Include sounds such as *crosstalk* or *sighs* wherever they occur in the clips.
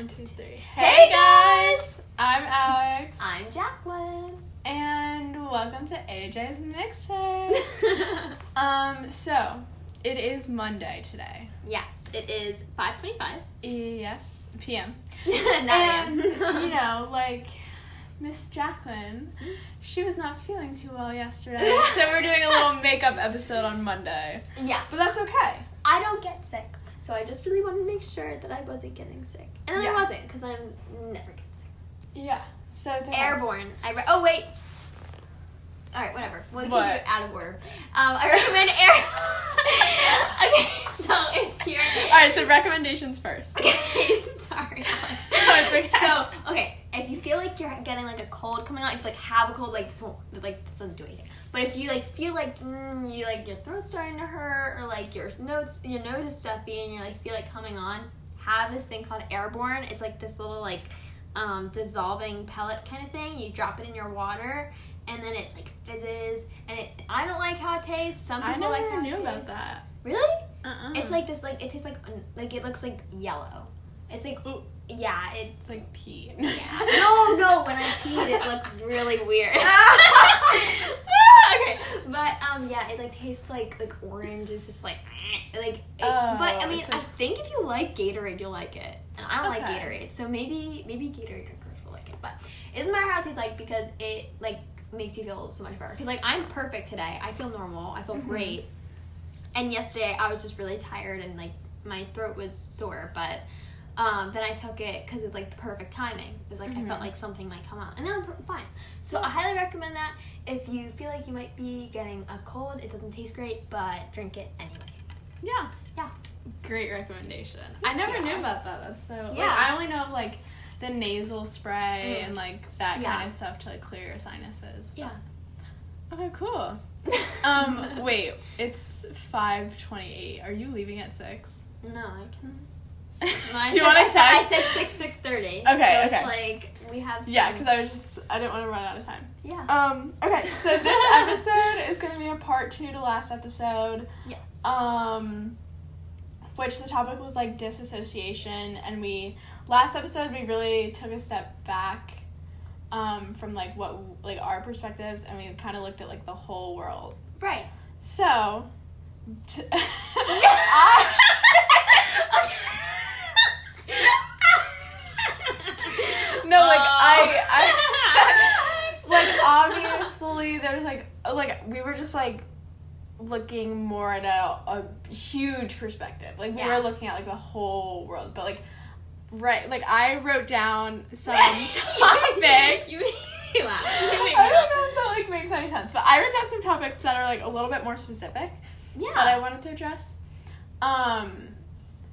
One, two, three. Hey, guys! I'm Alex. I'm Jacqueline. and welcome to AJ's Mixtape. *laughs* um, so it is Monday today. yes, it is 5:25. Yes, PM. *laughs* 9 And you know, like Miss Jacqueline, she was not feeling too well yesterday, *laughs* so we're doing a little makeup episode on Monday. yeah, But that's okay. I don't get sick, so I just really wanted to make sure that I wasn't getting sick, and then Yeah. I wasn't because I'm never getting sick. Yeah. So it's. Airborne. I re- oh wait. All right, whatever. We can What? do it out of order. Um, I recommend air. *laughs* okay, so if you're All right. So recommendations first. Okay, *laughs* sorry, Alex. *laughs* No, okay. So, okay, if you feel like you're getting like a cold coming on, if you like have a cold, like this won't, like this doesn't do anything. But if you like feel like mm, you like your throat's starting to hurt, or like your nose, your nose is stuffy, and you like feel like coming on, have this thing called Airborne. It's like this little like um, dissolving pellet kind of thing. You drop it in your water. And then it like fizzes, and it. I don't like how it tastes. Some I people never like how knew it about that. Really? Uh-uh. It's like this, like it tastes like like it looks like yellow. It's like Ooh. Yeah, it. It's like pee. Yeah. *laughs* No, no. When I peed, it looked really weird. *laughs* *laughs* okay, but um, yeah, it like tastes like like orange. It's just like eh, like. It, Oh, but I mean, it's like- I think if you like Gatorade, you'll like it, and I don't like Gatorade, so maybe maybe Gatorade drinkers will like it. But it doesn't matter how it tastes like because it like makes you feel so much better. Because like I'm perfect today. I feel normal. I feel Mhm. great. And yesterday I was just really tired and like my throat was sore, but um, then I took it because it's like the perfect timing. It was like I Mhm. felt like something might come out, and now I'm fine. So I highly recommend that if you feel like you might be getting a cold. It doesn't taste great, but drink it anyway. Yeah. Yeah. Great recommendation. I never knew about that. That's so. Yeah. Yeah. I only know of like the nasal spray Mm. and like that Yeah. kind of stuff to like clear your sinuses. Yeah. Okay. Cool. *laughs* Um. wait. It's five twenty-eight. Are you leaving at six? No, I can. *laughs* Do I, you said, want I, to said, I said six six thirty. Okay, So okay. it's like we have. Some, Yeah, because I was just I didn't want to run out of time. Yeah. Um. Okay. So this *laughs* episode is going to be a part two to last episode. yes. um which the topic was like disassociation and we last episode we really took a step back um from like what like our perspectives and we kind of looked at like the whole world right. so t- *laughs* I- no like i i *laughs* like obviously there's like like we were just like looking more at a, a huge perspective like we Yeah. were looking at like the whole world but like right like i wrote down *laughs* some topics *laughs* You. You I don't know if that like makes any sense, but I wrote down some topics that are like a little bit more specific Yeah. that I wanted to address. Um,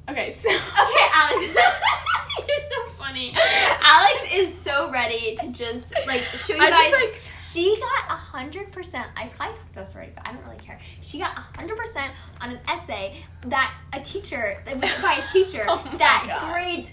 okay, so Okay, Alex. *laughs* You're so funny. Alex is so ready to just like show you I guys. just like she got a hundred percent. I probably talked about this already, but I don't really care. She got a hundred percent on an essay that a teacher that was by a teacher *laughs* Oh that God. grades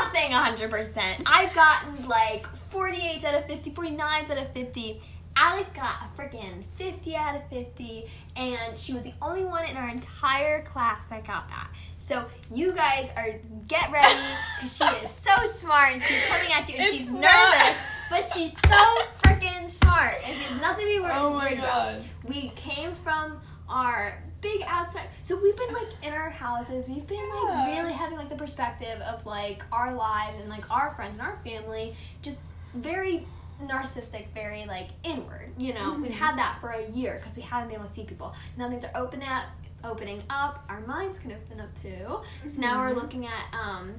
nothing a hundred percent. I've gotten like 48 out of 50, 49 out of 50. Alex got a freaking 50 out of 50, and she was the only one in our entire class that got that. So you guys are get ready because she is so smart and she's coming at you and It's she's not- nervous, but she's so freaking smart and she's nothing to be worried oh my worried about. We came from our big outside, so we've been like in our houses. We've been like really having like the perspective of like our lives and like our friends and our family, just very narcissistic, very like inward. You know, we've Mhm. had that for a year because we haven't been able to see people. Now things are opening up, opening up. Our minds can open up too. So now we're Mhm. looking at um,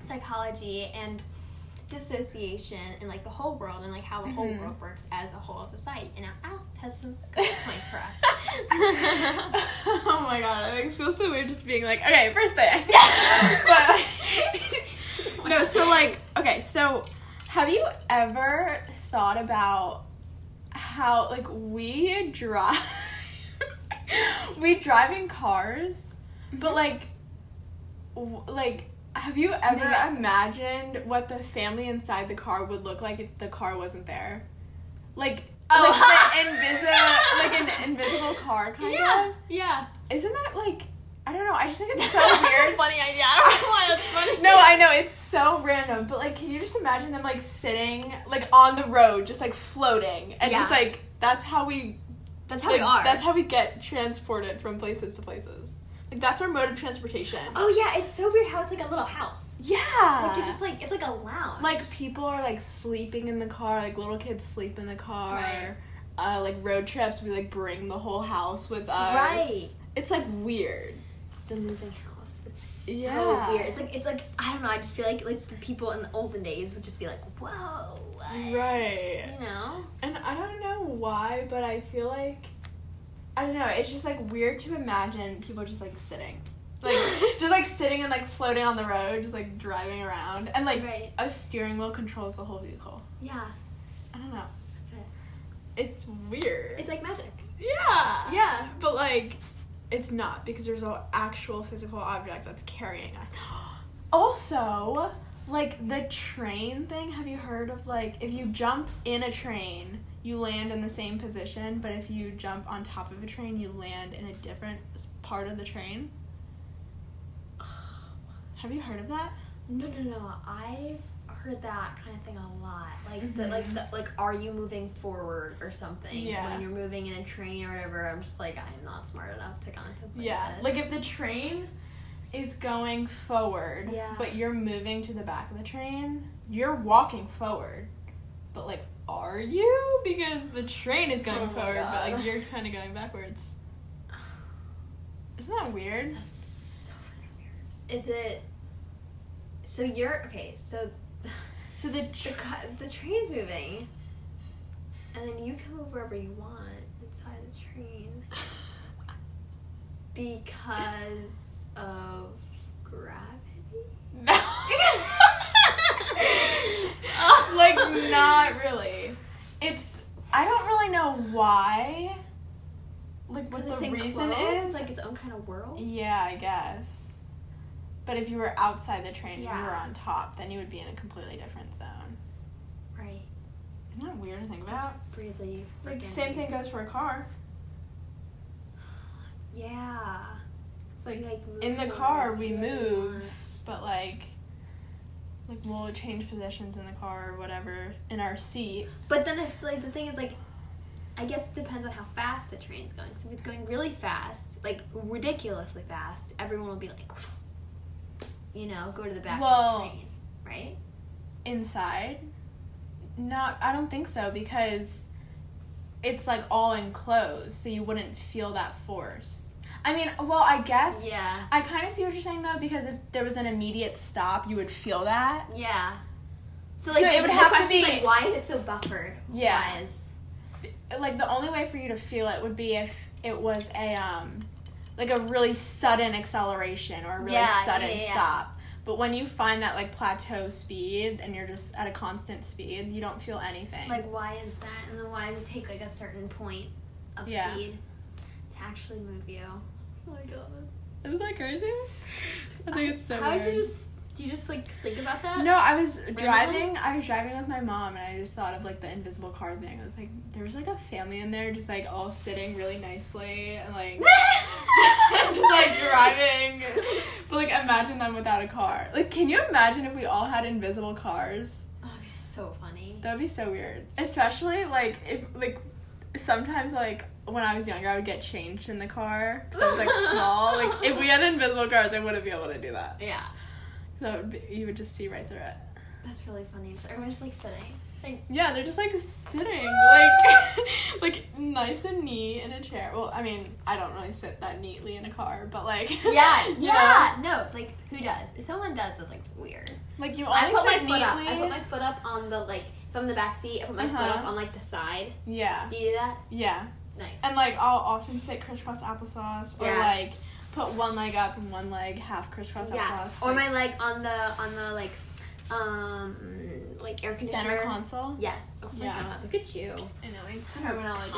psychology and dissociation and like the whole world and like how the whole Mhm. world works as a whole society. And now Alex has some *laughs* good points for us. *laughs* oh my god, I like feel so weird just being like, okay, first thing. *laughs* but no, so like, okay, so have you ever thought about how like we drive *laughs* we drive in cars, but Mhm. like w- like have you ever imagined what the family inside the car would look like if the car wasn't there? Like Oh. like *laughs* invisible like an invisible car kind yeah, of? yeah. Isn't that like I don't know. I just think it's so *laughs* weird. funny idea. I don't know why that's funny. *laughs* No, I know it's so random, but like, can you just imagine them like sitting like on the road, just like floating, and just like that's how we That's how like, we are. That's how we get transported from places to places. Like that's our mode of transportation. Oh yeah, it's so weird how it's like a little house. yeah. Like you're just like it's like a lounge. like people are like sleeping in the car, like little kids sleep in the car. Right. Uh, like road trips, we like bring the whole house with us. Right. It's like weird. It's a moving house. It's so Yeah. weird. It's like it's like I don't know. I just feel like like the people in the olden days would just be like, whoa, what? Right. You know. And I don't know why, but I feel like I don't know. It's just like weird to imagine people just like sitting, like *laughs* just like sitting and like floating on the road, just like driving around, and like Right. a steering wheel controls the whole vehicle. Yeah. I don't know. That's it. It's weird. It's like magic. yeah. Yeah. But like, it's not because there's an actual physical object that's carrying us. *gasps* Also, like the train thing. Have you heard of like if you jump in a train, you land in the same position, but if you jump on top of a train, you land in a different part of the train? *sighs* Have you heard of that? No, no, no. I've heard that kind of thing a lot. Like the mm-hmm. like the like are you moving forward or something Yeah. when you're moving in a train or whatever. I'm just like I'm not smart enough to contemplate Yeah. this. Like if the train is going forward, Yeah. but you're moving to the back of the train, you're walking forward. But like, are you? Because the train is going Oh forward, but like you're kind of going backwards. Isn't that weird? That's so weird. Is it? So you're okay. So So the the cu- the train's moving, and then you can move wherever you want inside the train *laughs* because of gravity. no. *laughs* like not really. It's I don't really know why. Like what the reason enclosed, is. like its own kind of world. Yeah, I guess. But if you were outside the train and you were on top, then you would be in a completely different zone. Right. Isn't that weird to think That's about? really Like same thing goes for a car. *gasps* Yeah. It's like like in the car we move, want. but like like we'll change positions in the car or whatever in our seat. But then if like the thing is like I guess it depends on how fast the train's going. So if it's going really fast, like ridiculously fast, everyone will be like you know, go to the back Well- of the train. Right? Inside, not I don't think so because it's like all enclosed, so you wouldn't feel that force. I mean, well, I guess Yeah. I kind of see what you're saying though, because if there was an immediate stop, you would feel that. Yeah. So So like it would have to be- like why is it so buffered? Yeah. Like the only way for you to feel it would be if it was a um, like a really sudden acceleration or a really Yeah, sudden yeah, yeah. stop. But when you find that like plateau speed and you're just at a constant speed, you don't feel anything. like why is that? And then why does it take like a certain point of Yeah. speed to actually move you? oh my god, isn't that crazy? *laughs* I think it's so How weird. did you just do you just like think about that? No, I was driving. I was driving with my mom, and I just thought of like the invisible car thing. I was like, there was like a family in there, just like all sitting really nicely, and like *laughs* *laughs* just like driving. But like, imagine them without a car. Like, can you imagine if we all had invisible cars? Oh, that'd be so funny. That would be so weird. Especially like if like sometimes like when I was younger, I would get changed in the car because I was like small. Like if we had invisible cars, I wouldn't be able to do that. Yeah. It would be, you would just see right through it. That's really funny. So everyone's just like sitting. Like yeah, they're just like sitting *laughs* like *laughs* like nice and neat in a chair. Well, I mean, I don't really sit that neatly in a car, but like Yeah, yeah. *laughs* No, like who does? If someone does, it's like weird. like you only I put my sit foot up. I put my foot up on the like from the back seat, I put my foot Uh-huh. up on like the side. yeah, Do you do that? yeah, Nice. and like I'll often sit crisscross applesauce or Yes. like put one leg up and one leg half crisscross Yes. Or like, my leg on the on the like um like air conditioner. center console. Yes. Oh my Yeah. god, look at you. I know. It's Terminology.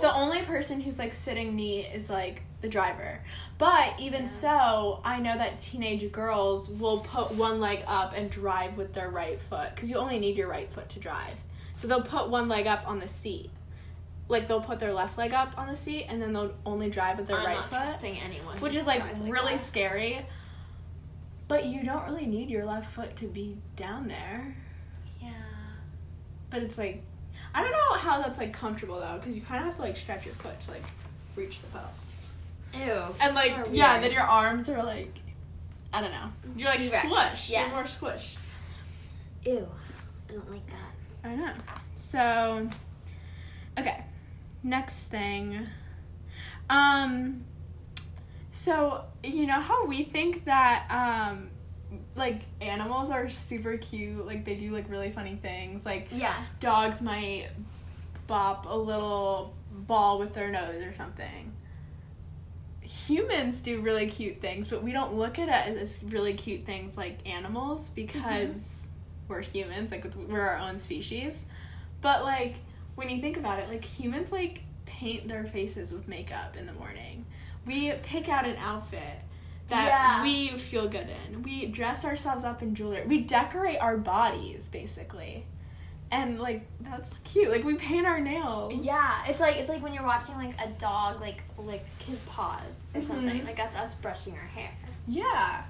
The only person who's like sitting neat is like the driver. But even Yeah. so, I know that teenage girls will put one leg up and drive with their right foot because you only need your right foot to drive. So they'll put one leg up on the seat like they'll put their left leg up on the seat and then they'll only drive with their I'm right not foot, anyone. which is like really that. scary. But you don't really need your left foot to be down there. Yeah. But it's like, I don't know how that's like comfortable though, because you kind of have to like stretch your foot to like reach the pedal. Ew. And like, yeah, weird. then your arms are like, I don't know. You're like T-Rex, squished. You're more squished. Ew. I don't like that. I know. So, okay. Next thing. Um, so, you know how we think that, um, like animals are super cute, like they do like really funny things. Like Yeah. dogs might bop a little ball with their nose or something. Humans do really cute things, but we don't look at it as, as really cute things like animals because we're humans, like we're our own species. But like when you think about it, like humans like paint their faces with makeup in the morning. We pick out an outfit that Yeah. we feel good in. We dress ourselves up in jewelry. We decorate our bodies basically. And like that's cute. Like we paint our nails. Yeah, it's like it's like when you're watching like a dog like lick his paws or something. Mhm. Like that's us brushing our hair. Yeah.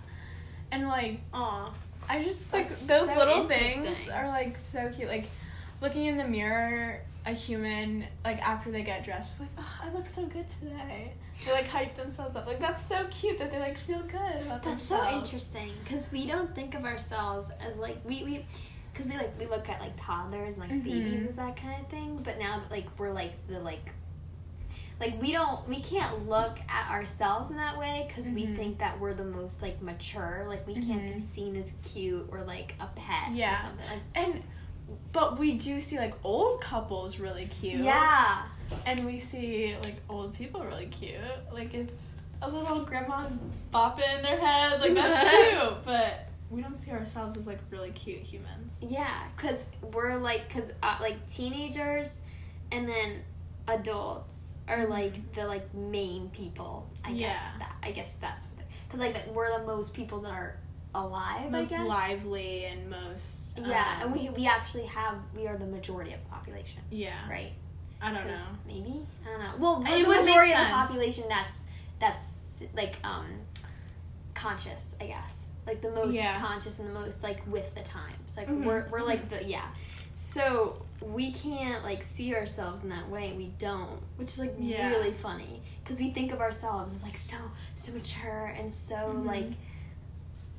And like Aw. I just like That's those so little things are like so cute. Like looking in the mirror, a human like after they get dressed, like oh, I look so good today. They like hype themselves up. Like that's so cute that they like feel good about That's so interesting because we don't think of ourselves as like we we because we like we look at like toddlers and like Mhm. babies as that kind of thing. But now that like we're like the like like we don't we can't look at ourselves in that way because we Mhm. think that we're the most like mature. Like we can't be Mhm. seen as cute or like a pet Yeah. or something. Like, And but we do see like old couples really cute. yeah. And we see like old people really cute. Like if a little grandma's bopping their head, like that's *laughs* cute. But we don't see ourselves as like really cute humans. Yeah, because we're like, because uh, like teenagers and then adults are like the like main people. I guess Yeah. that I guess that's because like that we're the most people that are alive. Most I guess. lively and most Yeah, um, and we we actually have we are the majority of the population, yeah right? I don't know Maybe I don't know. Well, we're the majority of the population that's that's like um conscious, I guess. Like the most Yeah. conscious and the most like with the times. Like Mhm, we're we're like the yeah. So we can't like see ourselves in that way. We don't, which is like Yeah. really funny because we think of ourselves as like so so mature and so Mhm. like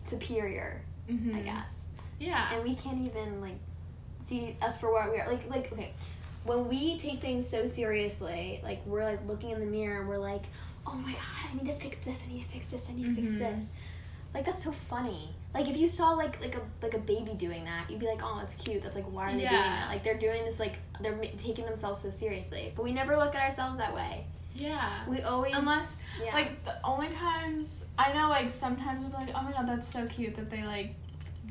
superior, Mhm. I guess. Yeah. And we can't even like see us for what we are. Like like okay. When we take things so seriously like we're like looking in the mirror and we're like oh my god i need to fix this i need to fix this i need to Mhm. fix this. Like that's so funny. Like if you saw like like a like a baby doing that you'd be like oh that's cute. That's like why are they doing that? Like they're doing this like they're taking themselves so seriously. But we never look at ourselves that way yeah. We always unless yeah. like the only times I know like sometimes I'm like oh my god that's so cute that they like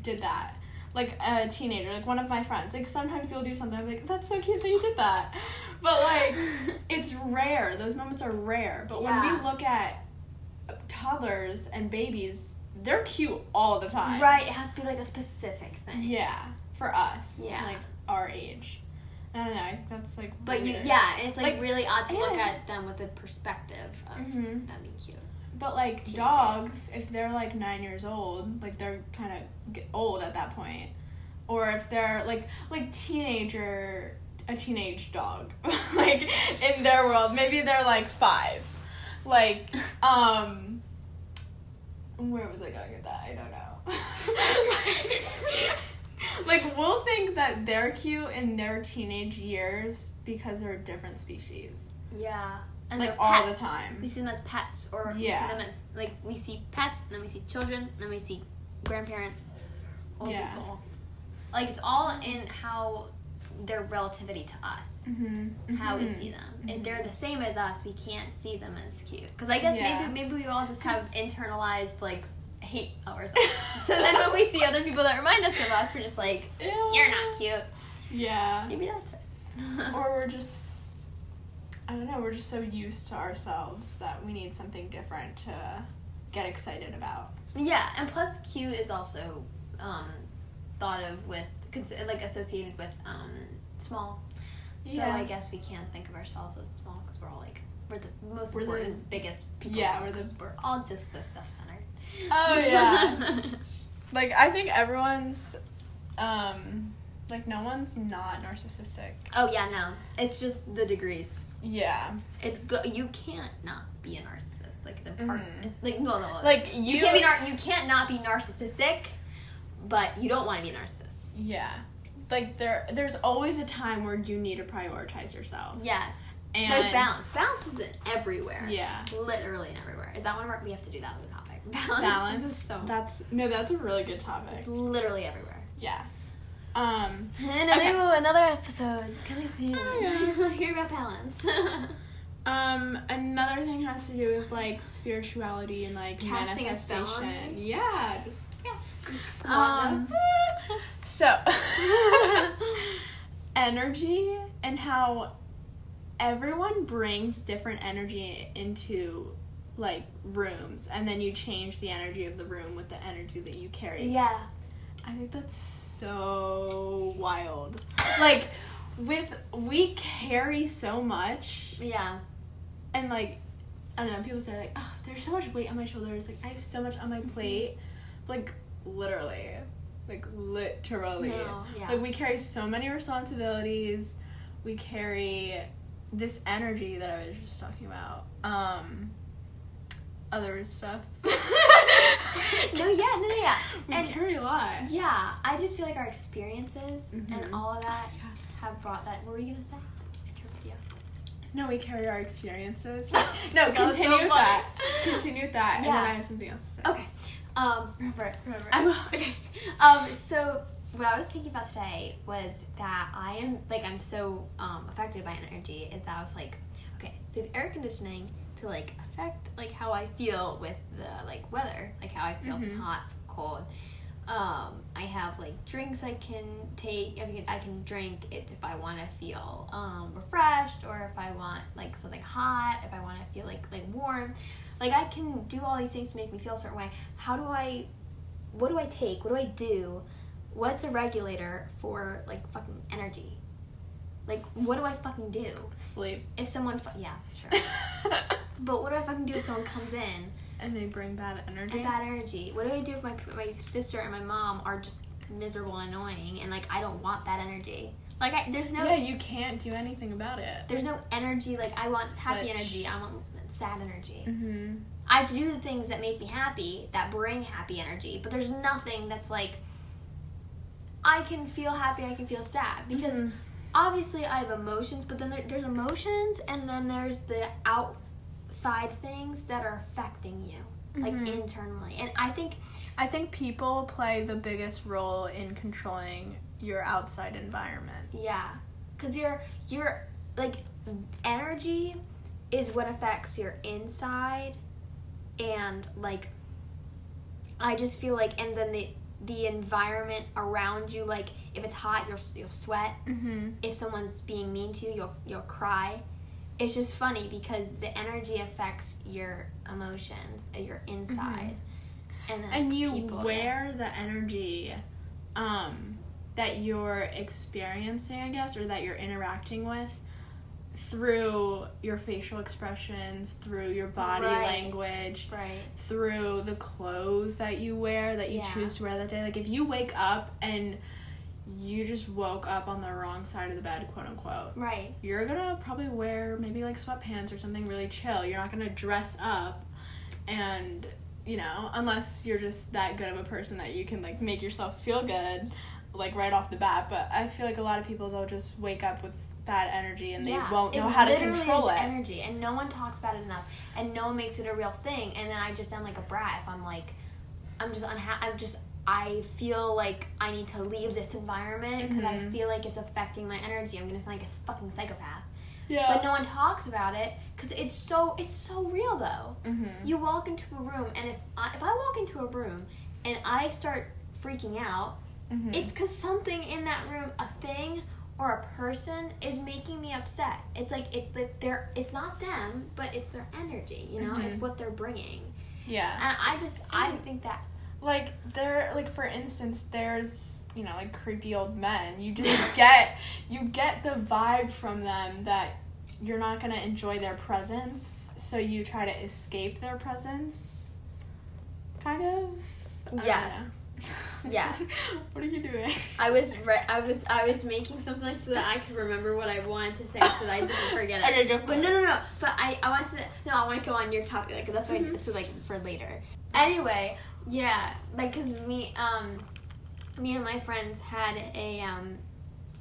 did that. Like a teenager like one of my friends. Like sometimes you'll do something I'm like that's so cute that you did that. *laughs* But like it's rare. Those moments are rare. But when we look at toddlers and babies they're cute all the time. Right. It has to be like a specific thing. Yeah. For us. Yeah. like our age I don't know I that's like But you, yeah, and it's like, Like, really odd to look at them with the perspective of Mhm. them being cute. But like Teenagers. dogs, if they're like nine years old, like they're kind of old at that point, or if they're like like teenager, a teenage dog, *laughs* like in their world, maybe they're like five, like *laughs* um. Where was I going with that? I don't know. *laughs* like we'll think that they're cute in their teenage years because they're a different species, Yeah, and like all the time. We see them as pets, or yeah. we see them as like we see pets, and then we see children, and then we see grandparents, old Yeah. people. Like it's all in how their relativity to us, Mm-hmm. how we see them. If they're the same as us, we can't see them as cute. Because I guess Yeah. maybe maybe we all just have internalized like hate ourselves. *laughs* so then when we see other people that remind us of us, we're just like, you're not cute. Yeah. Maybe that's it. *laughs* or we're just I don't know, we're just so used to ourselves that we need something different to get excited about. Yeah, and plus cute is also um, thought of with like associated with um, small. So Yeah. I guess we can't think of ourselves as small because we're all like we're the most We're the- important, biggest people. Yeah, we're the- we're all just so self centered. Oh *laughs* yeah. *laughs* like I think everyone's um like no one's not narcissistic. oh yeah, no, it's just the degrees. Yeah. It's good. You can't not be a narcissist. Like the part. Mhm. It's like no, no, no. Like you, you, can't be nar- You can't not be narcissistic, but you don't want to be a narcissist. Yeah. Like there there's always a time where you need to prioritize yourself. Yes. And There's balance. Balance is everywhere. Yeah. Literally in everywhere. Is that one of our? We have to do that as a topic. Balance, Balance is so that's no, that's a really good topic. literally everywhere. Yeah. Um And Okay. another episode coming soon. Oh, *laughs* yes. Hear about balance. *laughs* um another thing has to do with like spirituality and like Casting a spell on manifestation. Yeah, just yeah. Um, *laughs* so energy and how everyone brings different energy into like rooms and then you change the energy of the room with the energy that you carry. yeah. I think that's so wild. like with we carry so much Yeah. and like I don't know, people say like, Oh, there's so much weight on my shoulders, like I have so much on my plate. Like literally. Like literally. No, yeah. Like we carry so many responsibilities. We carry this energy that I was just talking about. Um other stuff. *laughs* no, yeah, no, no, yeah. *laughs* We And carry a lot. yeah, I just feel like our experiences Mhm. and all of that Yes. have brought that. What were you gonna say? No, we carry our experiences. *laughs* no, was so continue with that. Continue with that, yeah. and then I have something else to say. Okay. Um, remember, remember. I will. Okay. Um, so what I was thinking about today was that I am like I'm so um, affected by energy is that I was like, okay, so if air conditioning to like affect like how I feel with the like weather, like how I feel Mhm. hot, cold. Um, I have like drinks I can take. I can I can drink it if I want to feel um, refreshed, or if I want like something hot. If I want to feel like like warm, like I can do all these things to make me feel a certain way. How do I? What do I take? What do I do? What's a regulator for like fucking energy? Like what do I fucking do Sleep. if someone? Fu- yeah, sure. *laughs* but what do I fucking do if someone comes in and they bring bad energy. and bad energy? What do I do if my my sister and my mom are just miserable and annoying and like I don't want that energy? Like I, there's no yeah, you can't do anything about it. there's no energy. Like I want happy energy. I want sad energy. Mm-hmm. I have to do the things that make me happy, that bring happy energy. But there's nothing that's like I can feel happy. I can feel sad because Mhm. obviously I have emotions, but then there, there's emotions, and then there's the outside things that are affecting you, like Mhm. internally. And I think I think people play the biggest role in controlling your outside environment. Yeah, because your your like energy is what affects your inside, and like I just feel like, and then the the environment around you, like if it's hot, you'll you'll sweat. Mm-hmm. If someone's being mean to you, you'll you'll cry. It's just funny because the energy affects your emotions, uh, your inside, and then And you wear the energy um, that you're experiencing, I guess, or that you're interacting with through your facial expressions, through your body Right. language, right. through the clothes that you wear that you Yeah. choose to wear that day. Like if you wake up and you just woke up on the wrong side of the bed, quote unquote, Right. you're gonna probably wear maybe like sweatpants or something really chill. You're not gonna dress up and you know, unless you're just that good of a person that you can like make yourself feel good like right off the bat. But I feel like a lot of people they'll just wake up with bad energy and they won't know how to control it. energy and no one talks about it enough and no one makes it a real thing and then i just sound like a brat if i'm like i'm just unhappy i'm just i feel like i need to leave this environment because i Mhm. feel like it's affecting my energy i'm gonna sound like a fucking psychopath yeah. but no one talks about it because it's so it's so real though mm-hmm. you walk into a room and if I, if I walk into a room and i start freaking out mm-hmm. it's because something in that room, a thing or a person, is making me upset. It's like it's like they're it's not them, but it's their energy. You know, it's Mhm. what they're bringing. yeah. And I just I think that like there like for instance there's you know, like creepy old men. You just *laughs* get you get the vibe from them that you're not gonna enjoy their presence, so you try to escape their presence. Kind of. I Yes. *laughs* Yes. *laughs* what are you doing? I was re- I was I was making something so that I could remember what I wanted to say so that I didn't forget it. Okay, go for But it. no, no, no. But I, I want to. No, I want to go on your topic. Like that's why. Mhm. So like for later. Anyway, yeah. Like, cause me, um, me and my friends had a um.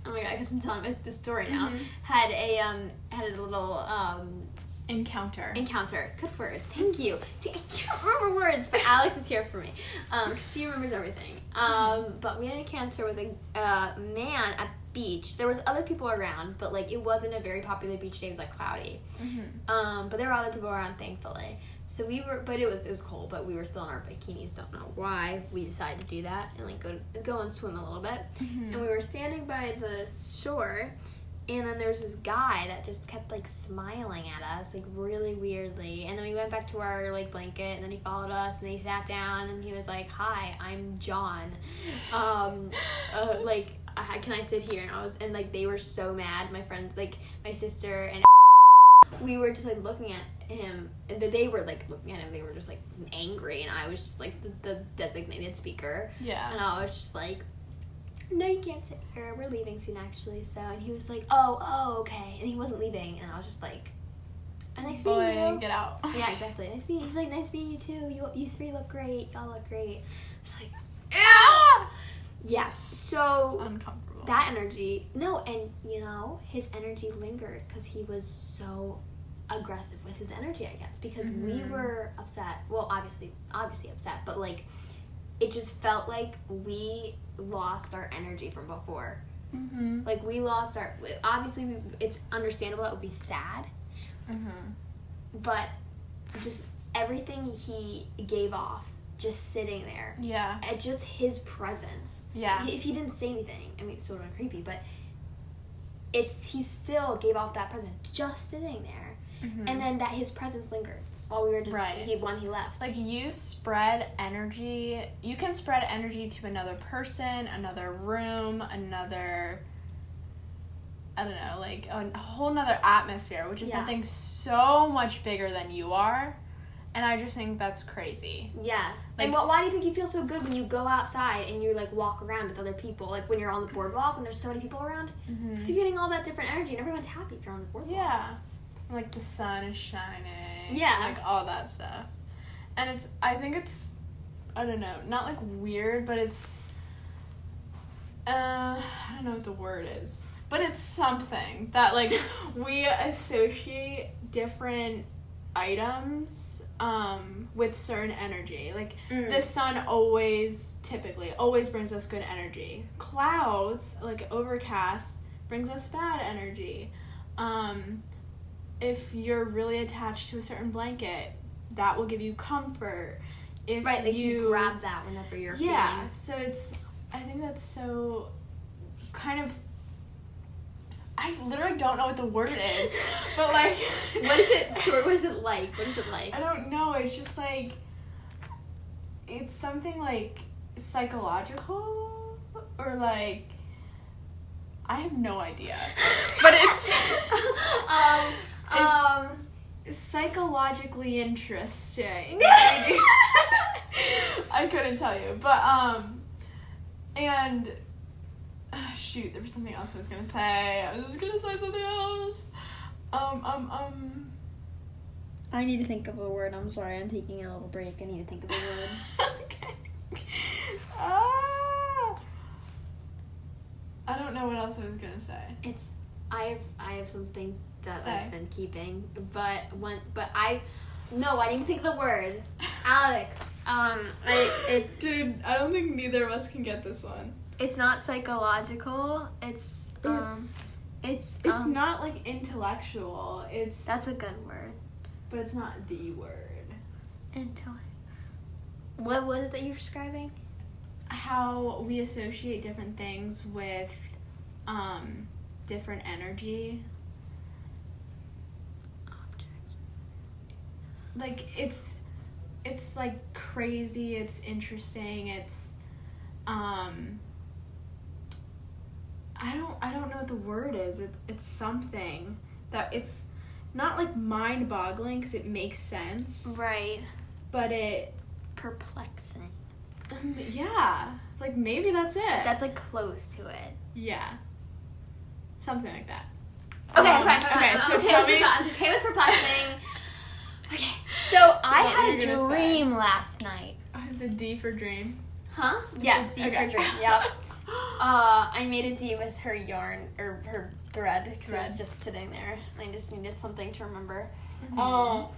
Oh my god! I guess I'm telling this story now. Mhm. Had a um had a little um Encounter. encounter. Good word. Thank you. See, I can't remember words, but Alex is here for me. Um, she remembers everything. Um, but we had an encounter with a uh, man at the beach. There was other people around, but like it wasn't a very popular beach day. It was like cloudy. Mhm. Um, but there were other people around, thankfully. So we were, but it was it was cold. But we were still in our bikinis. Don't know why we decided to do that and like go go and swim a little bit. Mhm. And we were standing by the shore, and then there was this guy that just kept like smiling at us, like really weirdly. And then we went back to our like blanket, and then he followed us, and then he sat down, and he was like, "Hi, I'm John. Um, uh, *laughs* like, can I sit here?" And I was, and like they were so mad. My friends, like my sister and *laughs* we were just like looking at him and they were like looking at him they were just like angry and i was just like the, the designated speaker Yeah. and I was just like, no, you can't sit here. We're leaving soon, actually. So, and he was like, oh, oh, okay. And he wasn't leaving. And I was just like, oh, nice Boy, meeting you. get out. Yeah, exactly. Nice meeting you. He's like, nice meeting you too. You, you three look great. Y'all look great. It's like, Ah! yeah. So Uncomfortable. that energy, no, and you know, his energy lingered because he was so aggressive with his energy, I guess, because we Mhm. were upset. Well, obviously, obviously upset, but like, it just felt like we lost our energy from before. Mm-hmm. Like we lost our. Obviously, we, it's understandable that would be sad, Mm-hmm. but just everything he gave off, just sitting there, Yeah. and just his presence. Yeah. If he didn't say anything, I mean, it's sort of creepy, but it's he still gave off that presence just sitting there, Mhm. and then that his presence lingered while we were just Right. he when he left. like you spread energy you can spread energy to another person another room another i don't know like a whole nother atmosphere which is Yeah. something so much bigger than you are and i just think that's crazy Yes. Like- and what, why do you think you feel so good when you go outside and you like walk around with other people? Like when you're on the boardwalk and there's so many people around? mm-hmm. So you're getting all that different energy and everyone's happy if you're on the boardwalk. yeah like the sun is shining. Yeah. like all that stuff. And it's i think it's i don't know not like weird but it's uh i don't know what the word is. But it's something that like *laughs* we associate different items um with certain energy. Like Mm. the sun always typically always brings us good energy. Clouds like overcast brings us bad energy. Um if you're really attached to a certain blanket that will give you comfort if Right, like you, you grab that whenever you're yeah feeling. so it's i think that's so kind of i literally don't know what the word is *laughs* but like What is it? So what is it like? What is it like? i don't know it's just like it's something like psychological or like i have no idea *laughs* but it's um It's- um psychologically interesting *laughs* I couldn't tell you, but um, and uh, shoot, there was something else I was gonna say. I was just gonna say something else. Um, um, um. I need to think of a word. I'm sorry. I'm taking a little break. I need to think of a word. *laughs* okay. Ah. I don't know what else I was gonna say. It's I have I have something that Say. I've been keeping, but when but I no I didn't think the word. *laughs* Alex, um, I, it's Dude, I don't think neither of us can get this one. it's not psychological. It's um, It's it's it's um, not like intellectual. It's That's a good word. but it's not the word. Intellect. What was it that you're describing? how we associate different things with um different energy like it's it's like crazy it's interesting it's um I don't I don't know what the word is. It, it's something that it's not like mind boggling because it makes sense, Right. but it Perplexing. um, yeah like maybe that's it. That's like close to it. yeah, something like that. Okay, Um, fine, okay, fine. so I'm okay tell with me- perplex- I'm okay with perplexing. *laughs* okay, so I had a you say? dream last night. Oh, is it D for dream? Huh? Yes, D Okay. for dream. *laughs* Yep. Uh, I made a D with her yarn or her thread because it was just sitting there. I just needed something to remember. Mm-hmm. Oh,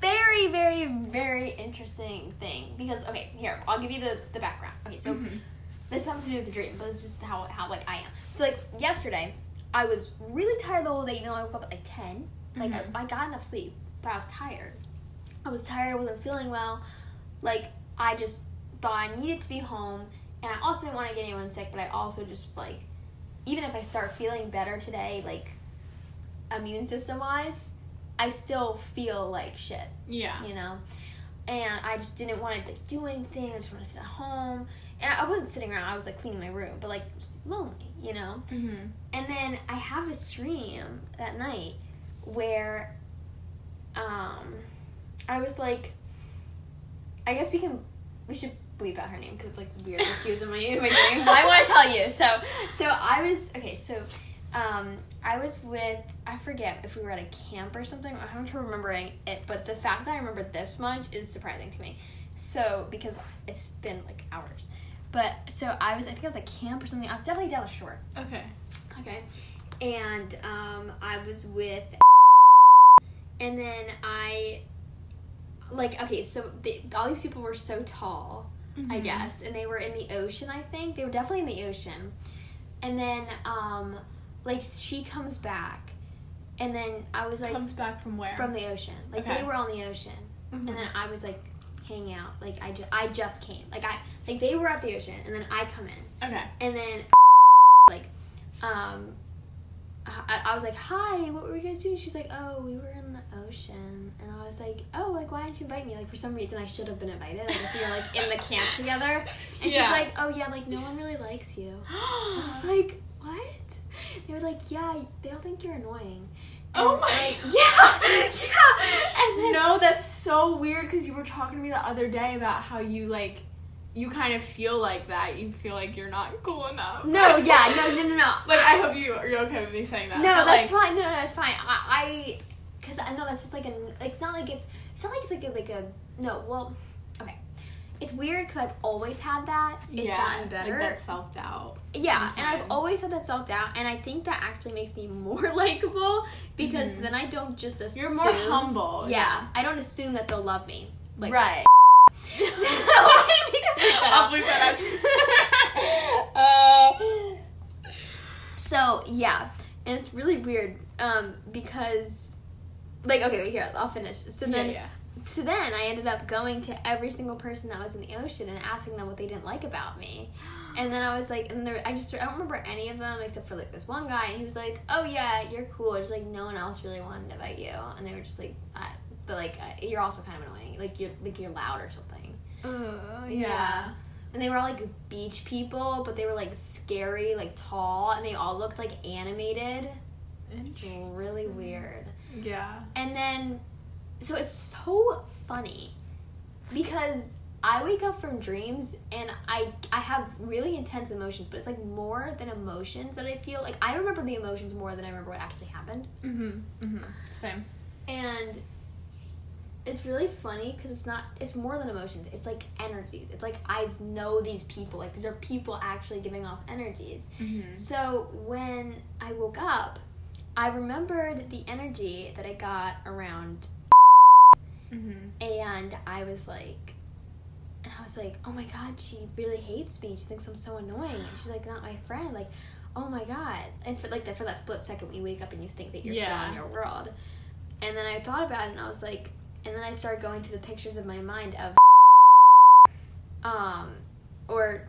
very, very, very interesting thing because okay, here I'll give you the the background. Okay, so Mhm. this has something to do with the dream, but it's just how how like I am. So like yesterday, I was really tired the whole day. Even though I woke up at like ten, like Mhm. I, I got enough sleep, but I was tired. I was tired. I wasn't feeling well. Like I just thought I needed to be home, and I also didn't want to get anyone sick. But I also just was like, even if I start feeling better today, like immune system wise, I still feel like shit Yeah. you know. And I just didn't want to like do anything. I just want to sit at home. And I wasn't sitting around. I was like cleaning my room, but like lonely, you know. Mm-hmm. And then I have this dream that night where, um, I was like, I guess we can, we should bleep out her name because it's like weird that she was in my in my dream. But I want to *laughs* tell you. So so I was okay. So um, I was with I forget if we were at a camp or something. I have trouble remembering it, but the fact that I remember this much is surprising to me. So because it's been like hours. But so I was I think I was at camp or something. I was definitely down the shore. Okay. Okay. And um, I was with, and then I, like, okay, so they, all these people were so tall, I Mhm. guess, and they were in the ocean. I think they were definitely in the ocean. And then, um, like, she comes back, and then I was like, Comes back from where? from the ocean. Like Okay. they were on the ocean, Mhm. and then I was like hang out. Like I just, I just came. Like I, like they were at the ocean, and then I come in. Okay. And then, like, um, I, I was like, "Hi, what were you guys doing?" She's like, "Oh, we were in ocean." And I was like, "Oh, like, why didn't you invite me?" Like, for some reason, I should have been invited. Like, if we were like in the camp together. And Yeah. she's like, "Oh yeah, like no one really likes you." *gasps* I was like, "What?" They were like, "Yeah, they all think you're annoying." Oh my like, *laughs* yeah, yeah. And then no, that's so weird because you were talking to me the other day about how you like, you kind of feel like that. You feel like you're not cool enough. no, yeah, no, no, no, no. *laughs* like I hope you you're okay with me saying that. No, that's like, fine. No, no, it's fine. I, I, cause I know that's just like a. It's not like it's. It's not like it's like a like a. No, well, okay. It's weird because I've always had that. It's yeah, gotten better. Like that self doubt. yeah, and I've always had that self doubt, and I think that actually makes me *laughs* more likable because Mhm. then I don't just assume. You're more humble. Yeah, I don't assume that they'll love me. Like, right. Why *laughs* did bleep that out? *laughs* uh, so yeah, and it's really weird um, because, like, okay, wait, here I'll finish. So then, yeah, yeah. so then I ended up going to every single person that was in the ocean and asking them what they didn't like about me. *gasps* And then I was like, and there, I just I don't remember any of them except for like this one guy, and he was like, "Oh yeah, you're cool." Just like no one else really wanted to invite you, and they were just like, I, "But like uh, you're also kind of annoying. Like you're like you're loud or something." Uh, Yeah. And they were all like beach people, but they were like scary, like tall, and they all looked like animated. Really weird. Yeah. And then, so it's so funny because I wake up from dreams and I I have really intense emotions, but it's like more than emotions that I feel. Like I remember the emotions more than I remember what actually happened. Mhm. Mhm. Same. And it's really funny because it's not it's more than emotions it's like energies it's like i know these people like these are people actually giving off energies Mhm. so when i woke up i remembered the energy that i got around Mhm. and i was like and i was like oh my god she really hates me. She thinks i'm so annoying. And she's like not my friend. Like oh my god. And for like that for that split second when you wake up and you think that you're Yeah. still in your world. And then i thought about it and i was like and then i started going through the pictures of my mind of um or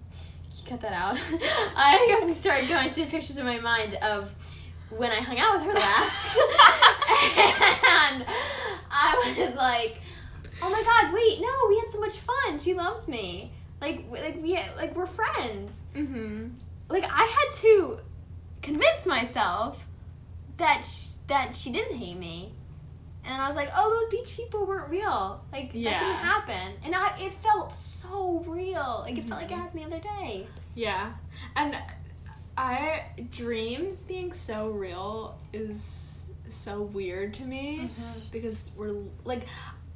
*laughs* cut that out. *laughs* I started going through the pictures in my mind of when i hung out with her last *laughs* *laughs* and i was like oh my god wait no we had so much fun she loves me Like like we like we're friends. Mm-hmm. Like I had to convince myself that sh- that she didn't hate me. And I was like, "Oh, those beach people weren't real. Like that Yeah. didn't happen." And I, it felt so real. Like it felt like it Mhm. happened the other day. Yeah. And I dreams being so real is so weird to me because we're like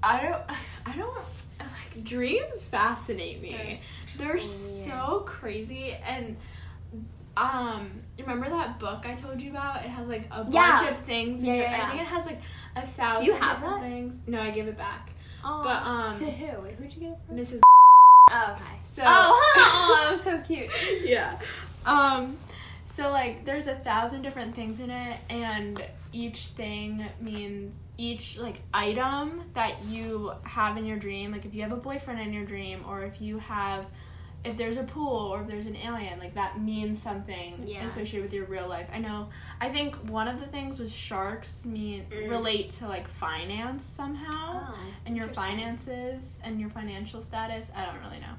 I don't *laughs* I don't like dreams fascinate me. They're weird. so crazy and um remember that book I told you about? It has like a Yeah. bunch of things. in Yeah, it. yeah, yeah. I think it has like a thousand Do you have different that? things. No, I gave it back. Oh, But, um, to who? Wait, who'd you get it from? Mrs. Oh, okay. So oh, *laughs* oh, that was so cute. *laughs* yeah. Um so like there's a thousand different things in it and each thing means each like item that you have in your dream, like if you have a boyfriend in your dream or if you have if there's a pool or if there's an alien, like that means something Yeah. associated with your real life. I know I think one of the things was sharks mean Mm. relate to like finance somehow Oh, and your finances and your financial status. I don't really know.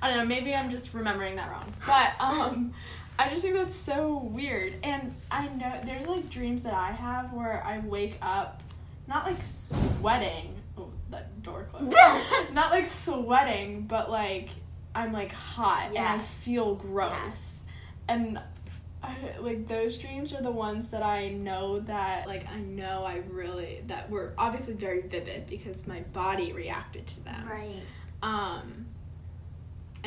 I don't know. Maybe I'm just remembering that wrong. But um, I just think that's so weird. And I know there's like dreams that I have where I wake up, not like sweating. Oh, that door closed. *laughs* not like sweating, but like I'm like hot and I feel gross. And I, like those dreams are the ones that I know that like I know I really that were obviously very vivid because my body reacted to them. Right. Um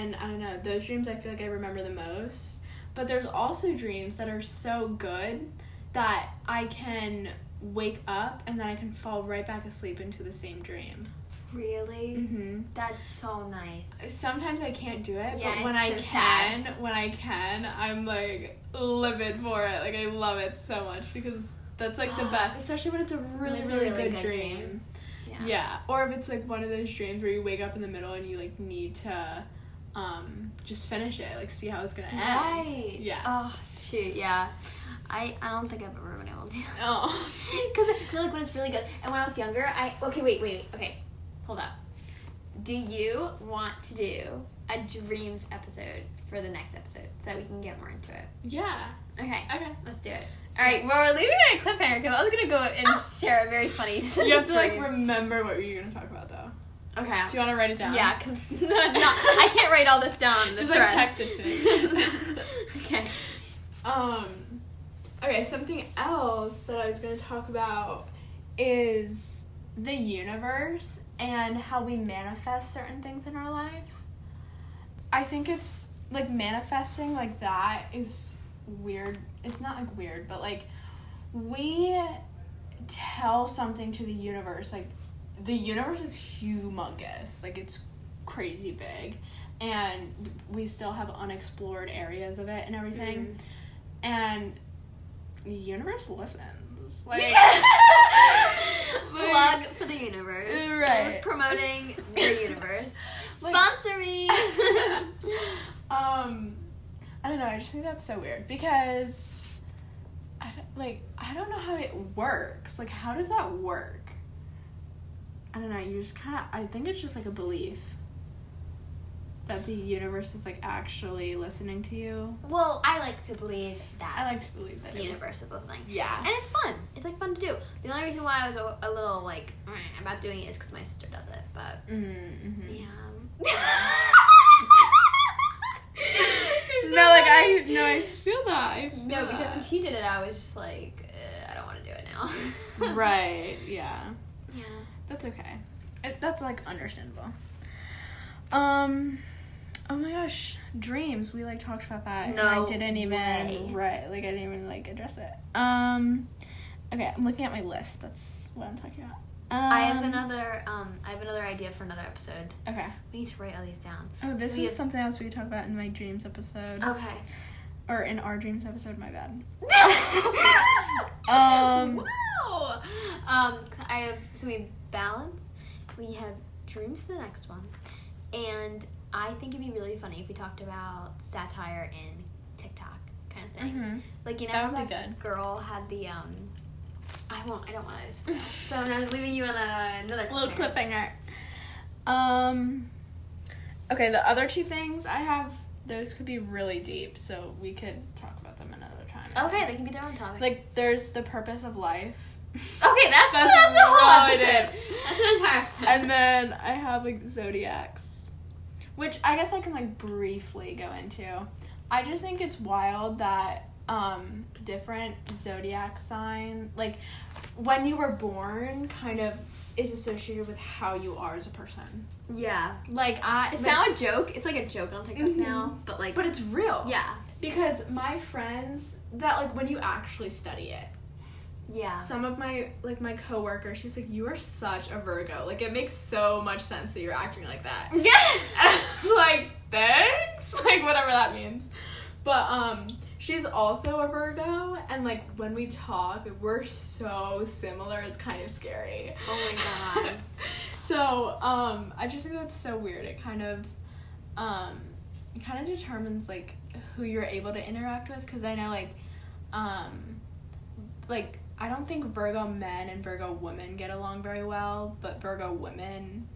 and I don't know, those dreams I feel like I remember the most. But there's also dreams that are so good that I can wake up and then I can fall right back asleep into the same dream. Really? Mhm. That's so nice. Sometimes I can't do it, Yeah, but when I so can, when I can, I'm like livid for it. Like I love it so much because that's like the *gasps* best, especially when it's a really it's a really, really good, good dream. dream. Yeah. Yeah. or if it's like one of those dreams where you wake up in the middle and you like need to um just finish it, like see how it's gonna end. Right. Yeah. Oh shoot. Yeah. I I don't think I've ever been able to. do that. Oh. *laughs* Because I feel like when it's really good. And when I was younger, I okay. Wait. Wait. Wait, okay. Hold up. Do you want to do a dreams episode for the next episode so that we can get more into it? Yeah. Okay. Okay. Let's do it. All right. Well, we're leaving it at a cliffhanger because I was gonna go and share a very funny. You have to like remember what you're gonna talk about though. Okay. Do you want to write it down? Yeah, because *laughs* I can't write all this down. the Just like thread. text it to me. *laughs* okay. Um, okay, something else that I was going to talk about is the universe and how we manifest certain things in our life. I think it's like manifesting like that is weird. It's not like weird, but like we tell something to the universe. Like the universe is humongous. Like it's crazy big. And we still have unexplored areas of it and everything and the universe listens. *laughs* Like, Plug for the universe. *laughs* Right. We're promoting the universe. *laughs* Like- Sponsor me. um, I don't know. I just think that's so weird because, I don't, like, I don't know how it works. Like, how does that work? I don't know. You just kind of. I think it's just like a belief that the universe is like actually listening to you. well, I like to believe that I like to believe that the was- universe is listening. Yeah. And it's fun. It's like fun to do. The only reason why I was a, a little like "Eh," about doing it is because my sister does it. But Mm-hmm. yeah. *laughs* *laughs* No, like I no, I feel that. I feel No, because when she did it, I was just like, uh, I don't want to do it now. *laughs* right. Yeah. That's okay. It, that's like understandable. Um. Oh my gosh, dreams. We like talked about that. and I didn't even way. right. Like I didn't even like address it. Um. Okay, I'm looking at my list. That's what I'm talking about. Um, I have another. Um, I have another idea for another episode. Okay. We need to write all these down. Oh, this we is have- something else we could talk about in my dreams episode, Okay. or in our dreams episode. My bad. *laughs* *laughs* Um, Wow. Um, I have so we balance. We have dreams for the next one, and I think it'd be really funny if we talked about satire in TikTok kind of thing. mhm. Like you know, That how would be that girl had the um. I won't. I don't want to. so I'm leaving you on a, another little cliffhanger. cliffhanger. Um. Okay, the other two things I have, those could be really deep, so we could talk about them another time. Okay, they can be their own topic. Like, there's the purpose of life. Okay, that's That's that's, a whole episode. That's an entire episode. and then I have like zodiacs, which I guess I can like briefly go into. I just think it's wild that um different zodiac sign like when you were born kind of is associated with how you are as a person. yeah, Like I it's like- now a joke. It's like a joke on TikTok Mhm. now, but like, but it's real. yeah, Because my friends that like when you actually study it, yeah. some of my like my coworker, she's like, You are such a Virgo. Like it makes so much sense that you're acting like that. *laughs* Was like, thanks? *laughs* Like whatever that means. But um she's also a Virgo and like when we talk, we're so similar, it's kind of scary. Oh my God. *laughs* so, um I just think that's so weird. It kind of um it kind of determines like who you're able to interact with cuz I know like um like I don't think Virgo men and Virgo women get along very well, but Virgo women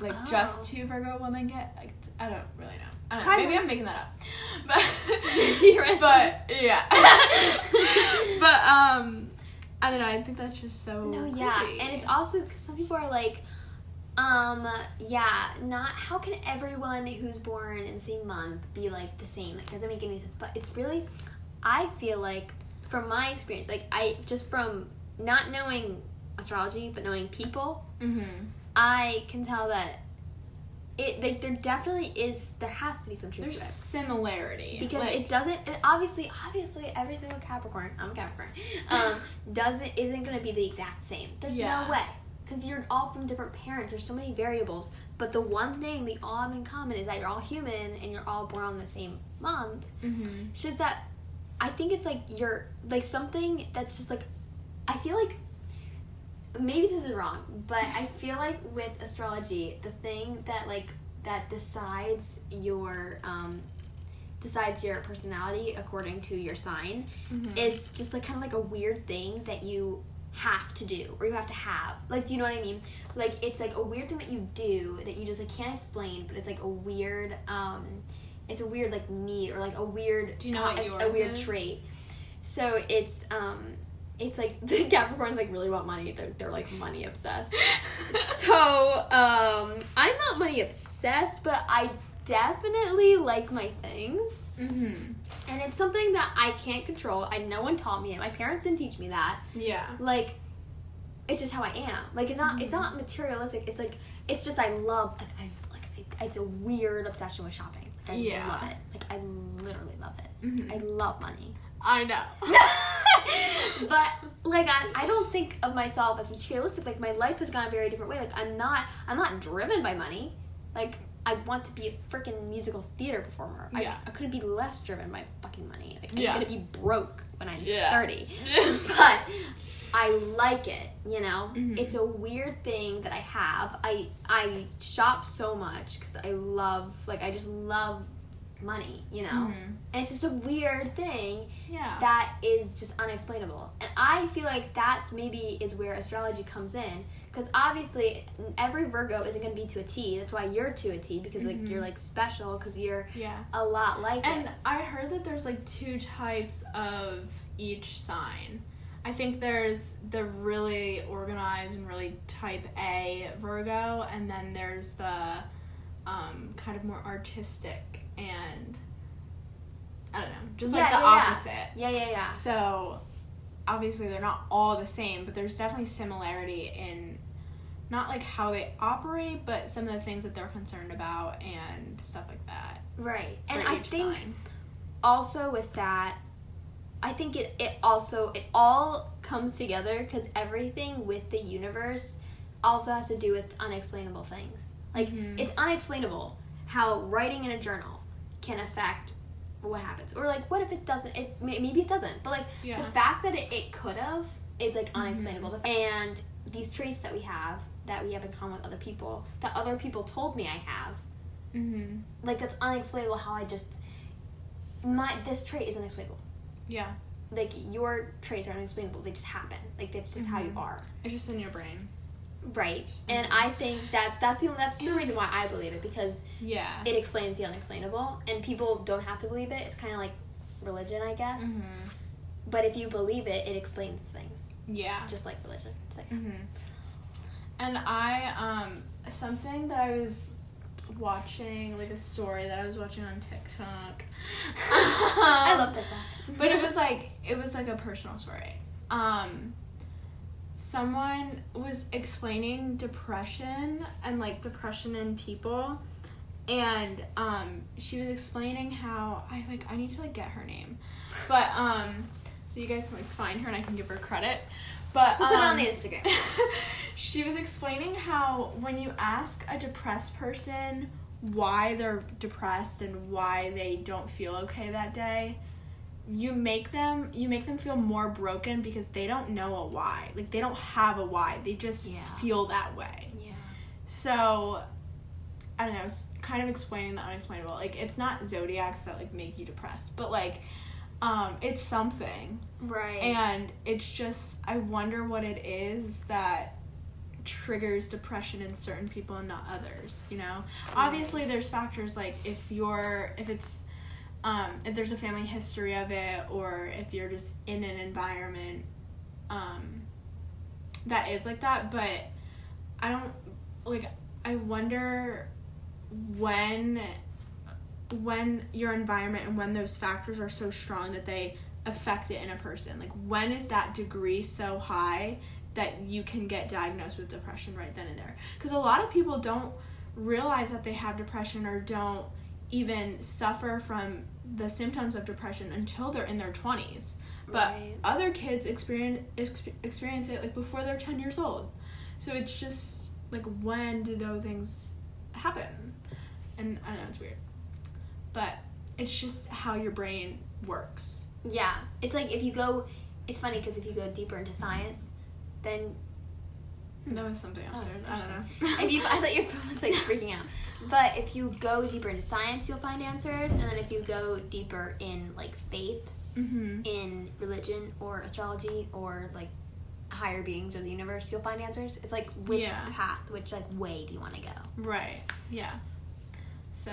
like Oh. just two Virgo women get like, I don't really know. I don't know. Kind Maybe of. I'm making that up. *laughs* *laughs* But but yeah. *laughs* but um I don't know. I think that's just so No, yeah, and it's also because some people are like, um, yeah, not how can everyone who's born in the same month be like the same? Like, doesn't make any sense. But it's really, I feel like, from my experience, like I just from not knowing astrology but knowing people, Mhm. I can tell that it like there definitely is there has to be some truth There's to it. similarity. Because Like, it doesn't it obviously obviously every single capricorn i'm a capricorn *laughs* um doesn't isn't going to be the exact same. There's Yeah. no way. Because you're all from different parents. There's so many variables. But the one thing they all have in common is that you're all human and you're all born on the same month. Mhm. it's just that i think it's like you're like something that's just like i feel like maybe this is wrong but i feel like with astrology the thing that like that decides your um decides your personality according to your sign Mhm. is just like kind of like a weird thing that you have to do or you have to have like do you know what i mean like it's like a weird thing that you do that you just like can't explain but it's like a weird um it's a weird like need or like a weird Do you know con- what a- a, weird is? trait so it's um it's like *laughs* the capricorns like really want money they're, they're like money obsessed *laughs* so um i'm not money obsessed but i definitely like my things Mhm. and it's something that I can't control. I no one taught me it. My parents didn't teach me that. Yeah. Like, it's just how I am. Like, it's not. It's not materialistic. It's like it's just I love. Like, I like. I, it's a weird obsession with shopping. I Yeah. love it. Like, I literally love it. Mhm. I love money. I know. *laughs* but like I, I don't think of myself as materialistic like my life has gone a very different way like i'm not i'm not driven by money like i want to be a freaking musical theater performer Yeah. I, I couldn't be less driven by fucking money like i'm Yeah. gonna be broke when i'm Yeah. 30 *laughs* but i like it you know Mhm. it's a weird thing that i have i i shop so much because i love like i just love money you know Mhm. and it's just a weird thing Yeah. that is just unexplainable. And I feel like that's maybe is where astrology comes in. Because obviously, every Virgo isn't going to be to a T. That's why you're to a T because like Mhm. you're like special because you're yeah. a lot like And it. I heard that there's like two types of each sign. I think there's the really organized and really type A Virgo, and then there's the um, kind of more artistic and I don't know, just like the yeah, yeah. opposite. Yeah, yeah, yeah. So obviously they're not all the same, but there's definitely similarity in not like how they operate, but some of the things that they're concerned about and stuff like that. Right. And I think sign. also with that, I think it it also it all comes together because everything with the universe also has to do with unexplainable things. Like Mhm. it's unexplainable how writing in a journal can affect what happens, or like what if it doesn't? It maybe it doesn't, but like Yeah. the fact that it, it could have is like unexplainable. And these traits that we have that we have in common with other people that other people told me I have Mm-hmm. like that's unexplainable how I just my this trait is unexplainable. Yeah, Like your traits are unexplainable. They just happen. Like that's just how you Mhm. are. it's just in your brain. Right. And I think that's that's the only that's the reason why I believe it because Yeah. it explains the unexplainable and people don't have to believe it. It's kind of like religion, I guess. Mhm. But if you believe it, it explains things, Yeah. just like religion. It's like hmm And I um something that I was watching like a story that I was watching on TikTok. I love *laughs* that. but it was like it was like a personal story. Um someone was explaining depression and like depression in people and um she was explaining how I like I need to like get her name. But um so you guys can like find her and I can give her credit. But We'll put it on um, the Instagram. *laughs* she was explaining how when you ask a depressed person why they're depressed and why they don't feel okay that day, you make them you make them feel more broken because they don't know a why. Like they don't have a why. They just Yeah. feel that way. yeah. So I don't know, it's kind of explaining the unexplainable. Like it's not zodiacs that like make you depressed, but like um it's something. Right. And it's just, I wonder what it is that triggers depression in certain people and not others, you know? Obviously, there's factors like if you're, if it's, um, if there's a family history of it, or if you're just in an environment um, that is like that, but I don't, like, I wonder when when your environment and when those factors are so strong that they affect it in a person. Like when is that degree so high that you can get diagnosed with depression right then and there? Because a lot of people don't realize that they have depression or don't even suffer from the symptoms of depression until they're in their 20s but Right. other kids experience ex- experience it like before they're 10 years old. So it's just like when do those things happen? And i know it's weird but it's just how your brain works Yeah, it's like if you go, it's funny because if you go deeper into science, then that was something Oh, upstairs i don't know if you, I thought your phone was like *laughs* freaking out. But if you go deeper into science, you'll find answers, and then if you go deeper in like faith, mm-hmm. in religion or astrology or like higher beings or the universe, you'll find answers. It's like which Yeah. path, which like way do you want to go? right yeah so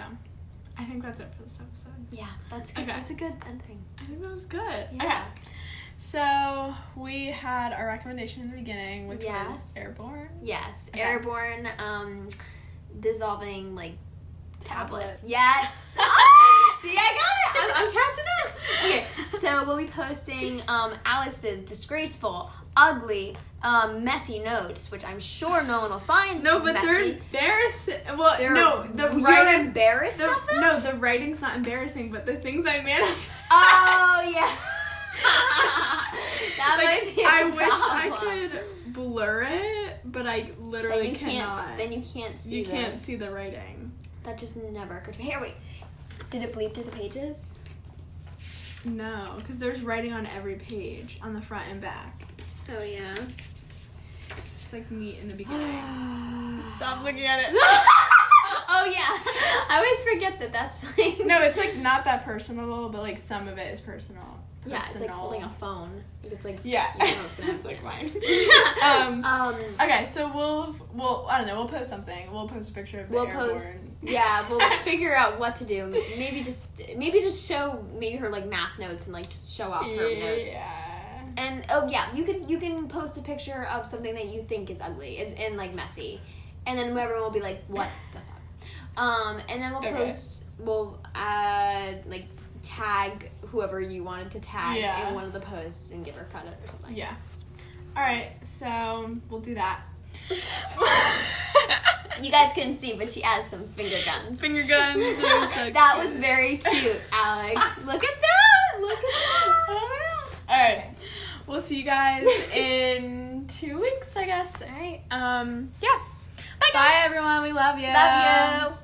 i think that's it for this episode Yeah, that's good. Okay. That's a good ending. i think that was good Yeah. okay so we had our recommendation in the beginning which was airborne Yes, Okay. airborne, um, dissolving like tablets. Tablets. Yes. *laughs* Ah, See, I got it. I'm, I'm catching up. Okay, so we'll be posting um, Alex's disgraceful, ugly, um, messy notes, which I'm sure no one will find. no but messy. they're embarrassing well They're- no the you're writing embarrassed. the, no the writing's not embarrassing but the things i manifest Oh yeah. *laughs* that like, might be a I wish I could blur it, but I literally Then you cannot. can't. Then you can't see. you the- can't see the writing. That just never occurred to me. Here, wait. Did it bleed through the pages? No, because there's writing on every page, on the front and back. Oh yeah. It's like neat in the *gasps* beginning. Stop looking at it. *laughs* oh yeah. I always forget that that's like. no, it's like not that personable, but like some of it is personal. Yeah, it's like holding a phone. It's like. Yeah, You know it's *laughs* it's like mine. *laughs* um. um, okay, so we'll we'll I don't know. We'll post something. We'll post a picture of the We'll airborne. post. Yeah, we'll figure out what to do. Maybe just maybe just show maybe her like math notes and like just show off her notes. And oh yeah, you can you can post a picture of something that you think is ugly, it's and like messy, and then everyone will be like, "What *laughs* the fuck?" Um, and then we'll Okay. post, we'll add like tag whoever you wanted to tag Yeah. in one of the posts and give her credit or something. Yeah. All right, so we'll do that. *laughs* You guys couldn't see, but she added some finger guns. Finger guns. *laughs* that was very cute, Alex. Look at that! Look at that! Oh my god. All right. We'll see you guys *laughs* in two weeks, I guess. All right. Um. Yeah. Bye, guys. Bye, everyone. We love you. Love you.